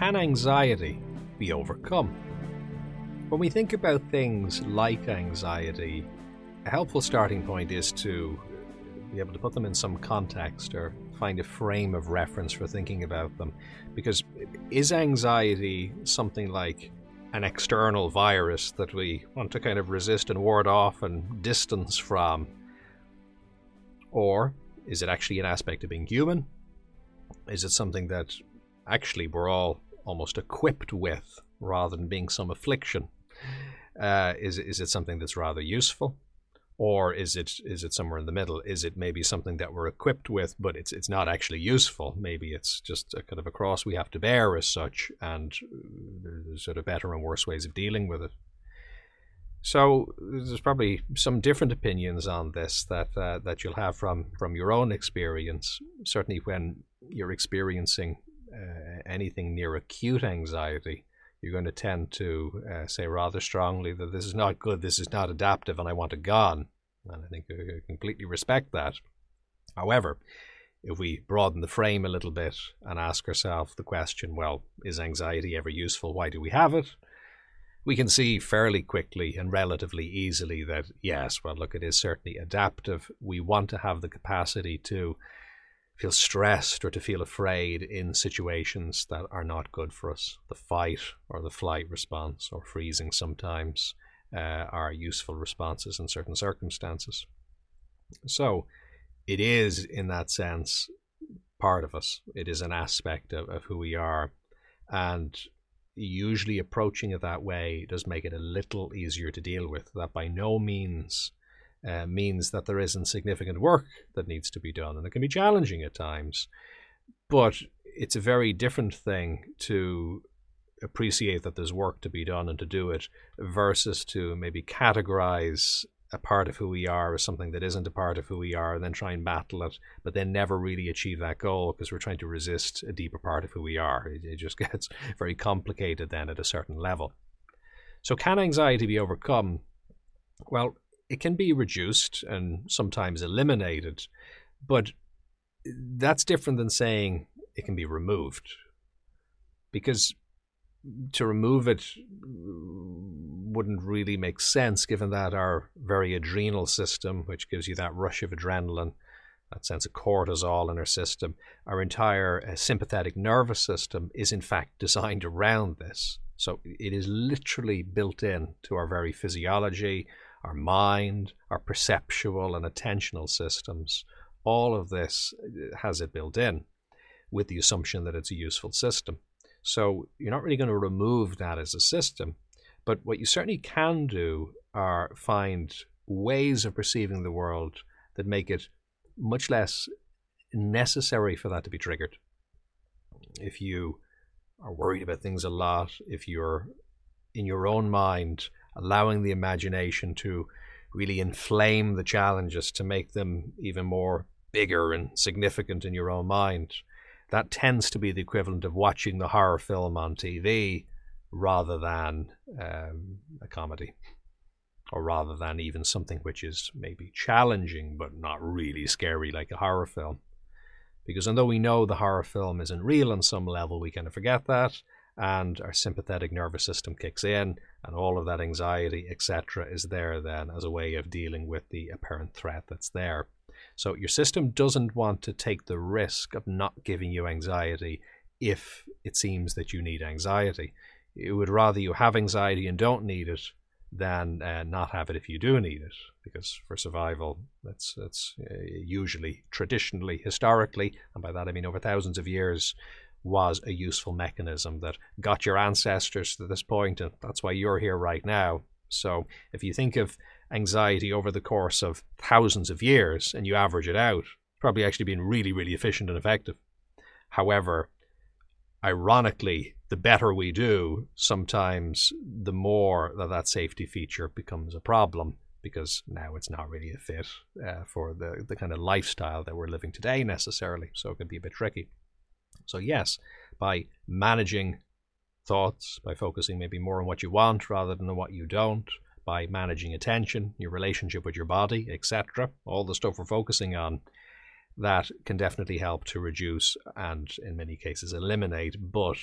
can anxiety be overcome? When we think about things like anxiety, a helpful starting point is to be able to put them in some context or find a frame of reference for thinking about them. Because is anxiety something like an external virus that we want to kind of resist and ward off and distance from? Or is it actually an aspect of being human? Is it something that actually we're all almost equipped with rather than being some affliction? Uh, is, is it something that's rather useful? Or is it is it somewhere in the middle? Is it maybe something that we're equipped with, but it's it's not actually useful? Maybe it's just a kind of a cross we have to bear as such, and there's sort of better and worse ways of dealing with it. So there's probably some different opinions on this that uh, that you'll have from from your own experience. Certainly, when you're experiencing uh, anything near acute anxiety, you're going to tend to uh, say rather strongly that this is not good, this is not adaptive, and I want it gone. And I think I completely respect that. However, if we broaden the frame a little bit and ask ourselves the question, well, is anxiety ever useful? Why do we have it? We can see fairly quickly and relatively easily that yes, well, look, it is certainly adaptive. We want to have the capacity to feel stressed or to feel afraid in situations that are not good for us. The fight or the flight response or freezing sometimes uh, are useful responses in certain circumstances. So it is, in that sense, part of us. It is an aspect of, of who we are. And usually approaching it that way does make it a little easier to deal with. That by no means uh, means that there isn't significant work that needs to be done, and it can be challenging at times. But it's a very different thing to appreciate that there's work to be done and to do it versus to maybe categorize a part of who we are as something that isn't a part of who we are and then try and battle it, but then never really achieve that goal because we're trying to resist a deeper part of who we are. It, it just gets very complicated then at a certain level. So, can anxiety be overcome? Well, it can be reduced and sometimes eliminated, but that's different than saying it can be removed. Because to remove it wouldn't really make sense given that our very adrenal system, which gives you that rush of adrenaline, that sense of cortisol in our system, our entire uh, sympathetic nervous system is in fact designed around this. So it is literally built in to our very physiology, our mind, our perceptual and attentional systems. All of this uh, has it built in with the assumption that it's a useful system. So you're not really going to remove that as a system. But what you certainly can do are find ways of perceiving the world that make it much less necessary for that to be triggered. If you are worried about things a lot, if you're in your own mind allowing the imagination to really inflame the challenges to make them even more bigger and significant in your own mind. That tends to be the equivalent of watching the horror film on TV rather than um, a comedy, or rather than even something which is maybe challenging but not really scary like a horror film. Because although we know the horror film isn't real on some level, we kind of forget that and our sympathetic nervous system kicks in and all of that anxiety etc is there then as a way of dealing with the apparent threat that's there. So your system doesn't want to take the risk of not giving you anxiety if it seems that you need anxiety. It would rather you have anxiety and don't need it than uh, not have it if you do need it because for survival that's that's uh, usually traditionally historically and by that i mean over thousands of years was a useful mechanism that got your ancestors to this point, and that's why you're here right now. So, if you think of anxiety over the course of thousands of years and you average it out, it's probably actually been really, really efficient and effective. However, ironically, the better we do, sometimes the more that that safety feature becomes a problem because now it's not really a fit uh, for the, the kind of lifestyle that we're living today necessarily. So it can be a bit tricky. So, yes, by managing thoughts, by focusing maybe more on what you want rather than on what you don't, by managing attention, your relationship with your body, etc., all the stuff we're focusing on, that can definitely help to reduce and, in many cases, eliminate. But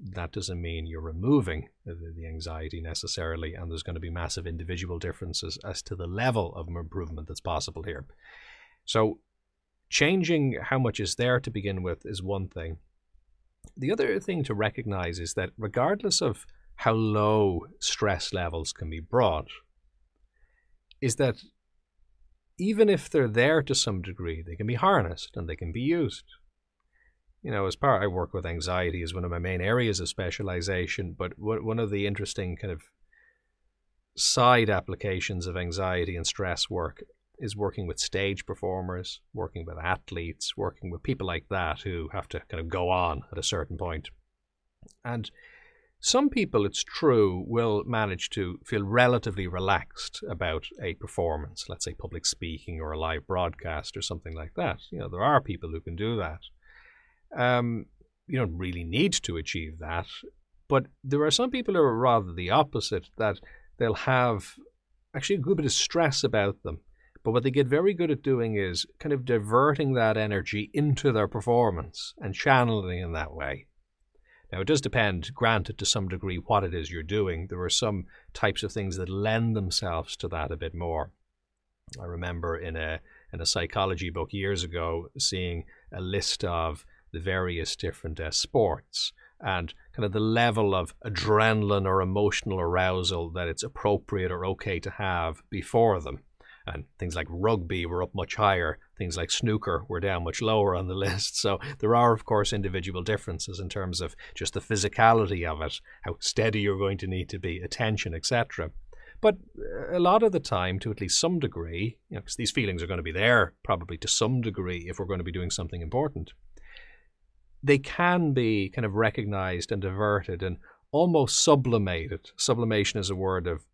that doesn't mean you're removing the, the, anxiety necessarily, and there's going to be massive individual differences as to the level of improvement that's possible here. So, changing how much is there to begin with is one thing. The other thing to recognize is that regardless of how low stress levels can be brought, is that even if they're there to some degree, they can be harnessed and they can be used you know, as part I work with anxiety as one of my main areas of specialization, but one of the interesting kind of side applications of anxiety and stress work is working with stage performers, working with athletes, working with people like that who have to kind of go on at a certain point. And some people, it's true, will manage to feel relatively relaxed about a performance, let's say public speaking or a live broadcast or something like that. You know, there are people who can do that. Um, you don't really need to achieve that. But there are some people who are rather the opposite, that they'll have actually a good bit of stress about them. But what they get very good at doing is kind of diverting that energy into their performance and channeling in that way. Now, it does depend, granted, to some degree, what it is you're doing. There are some types of things that lend themselves to that a bit more. I remember in a in a psychology book years ago seeing a list of the various different uh, sports and kind of the level of adrenaline or emotional arousal that it's appropriate or okay to have before them. And things like rugby were up much higher. Things like snooker were down much lower on the list. So there are, of course, individual differences in terms of just the physicality of it, how steady you're going to need to be, attention, etc. But uh, a lot of the time, to at least some degree, you know, these feelings are going to be there probably to some degree if we're going to be doing something important they can be kind of recognized and diverted and almost sublimated. Sublimation is a word of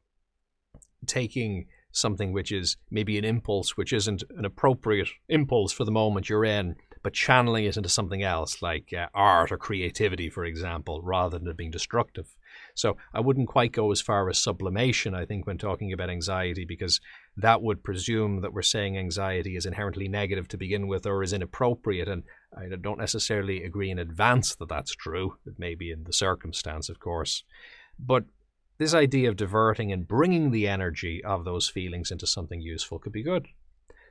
taking something which is maybe an impulse which isn't an appropriate impulse for the moment you're in, but channeling it into something else like uh, art or creativity, for example, rather than it being destructive. So I wouldn't quite go as far as sublimation, I think, when talking about anxiety, because that would presume that we're saying anxiety is inherently negative to begin with or is inappropriate. And I don't necessarily agree in advance that that's true. It may be in the circumstance, of course. But this idea of diverting and bringing the energy of those feelings into something useful could be good.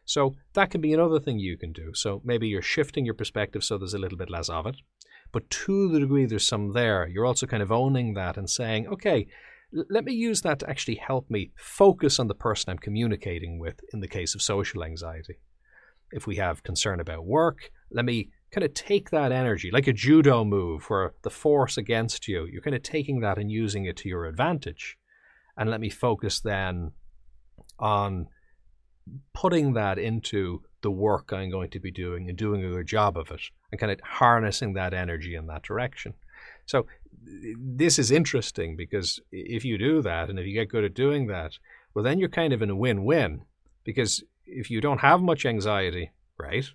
So that can be another thing you can do. So maybe you're shifting your perspective so there's a little bit less of it. But to the degree there's some there, you're also kind of owning that and saying, okay, let me use that to actually help me focus on the person I'm communicating with in the case of social anxiety. If we have concern about work, let me kind of take that energy, like a judo move where the force against you, you're kind of taking that and using it to your advantage. And let me focus then on putting that into the work I'm going to be doing and doing a good job of it and kind of harnessing that energy in that direction. So this is interesting because if you do that and if you get good at doing that, well, then you're kind of in a win-win because if you don't have much anxiety, right?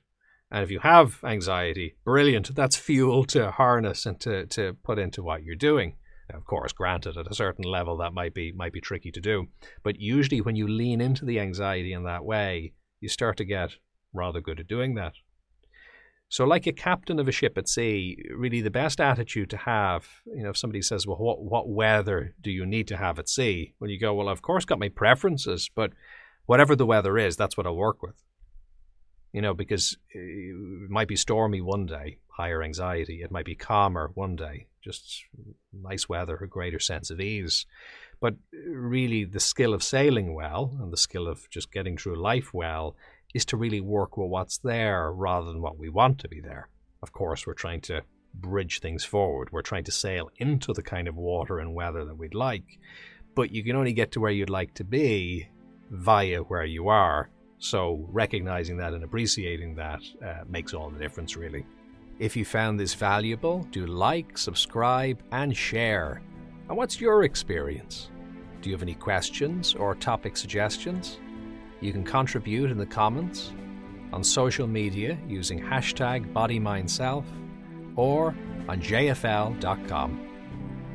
And if you have anxiety, brilliant. That's fuel to harness and to, to put into what you're doing. Of course, granted, at a certain level, that might be might be tricky to do. But usually, when you lean into the anxiety in that way, you start to get rather good at doing that. So, like a captain of a ship at sea, really the best attitude to have, you know, if somebody says, "Well, what what weather do you need to have at sea?" When you go, "Well, I've of course got my preferences, but whatever the weather is, that's what I'll work with." You know, because eh, it might be stormy one day, higher anxiety. It might be calmer one day, just nice weather, a greater sense of ease. But eh, really, the skill of sailing well and the skill of just getting through life well is to really work with what's there rather than what we want to be there. Of course, we're trying to bridge things forward. We're trying to sail into the kind of water and weather that we'd like. But you can only get to where you'd like to be via where you are. So recognizing that and appreciating that uh, makes all the difference, really. If you found this valuable, do like, subscribe, and share. And what's your experience? Do you have any questions or topic suggestions? You can contribute in the comments, on social media using hashtag BodyMindSelf, or on jfl.com.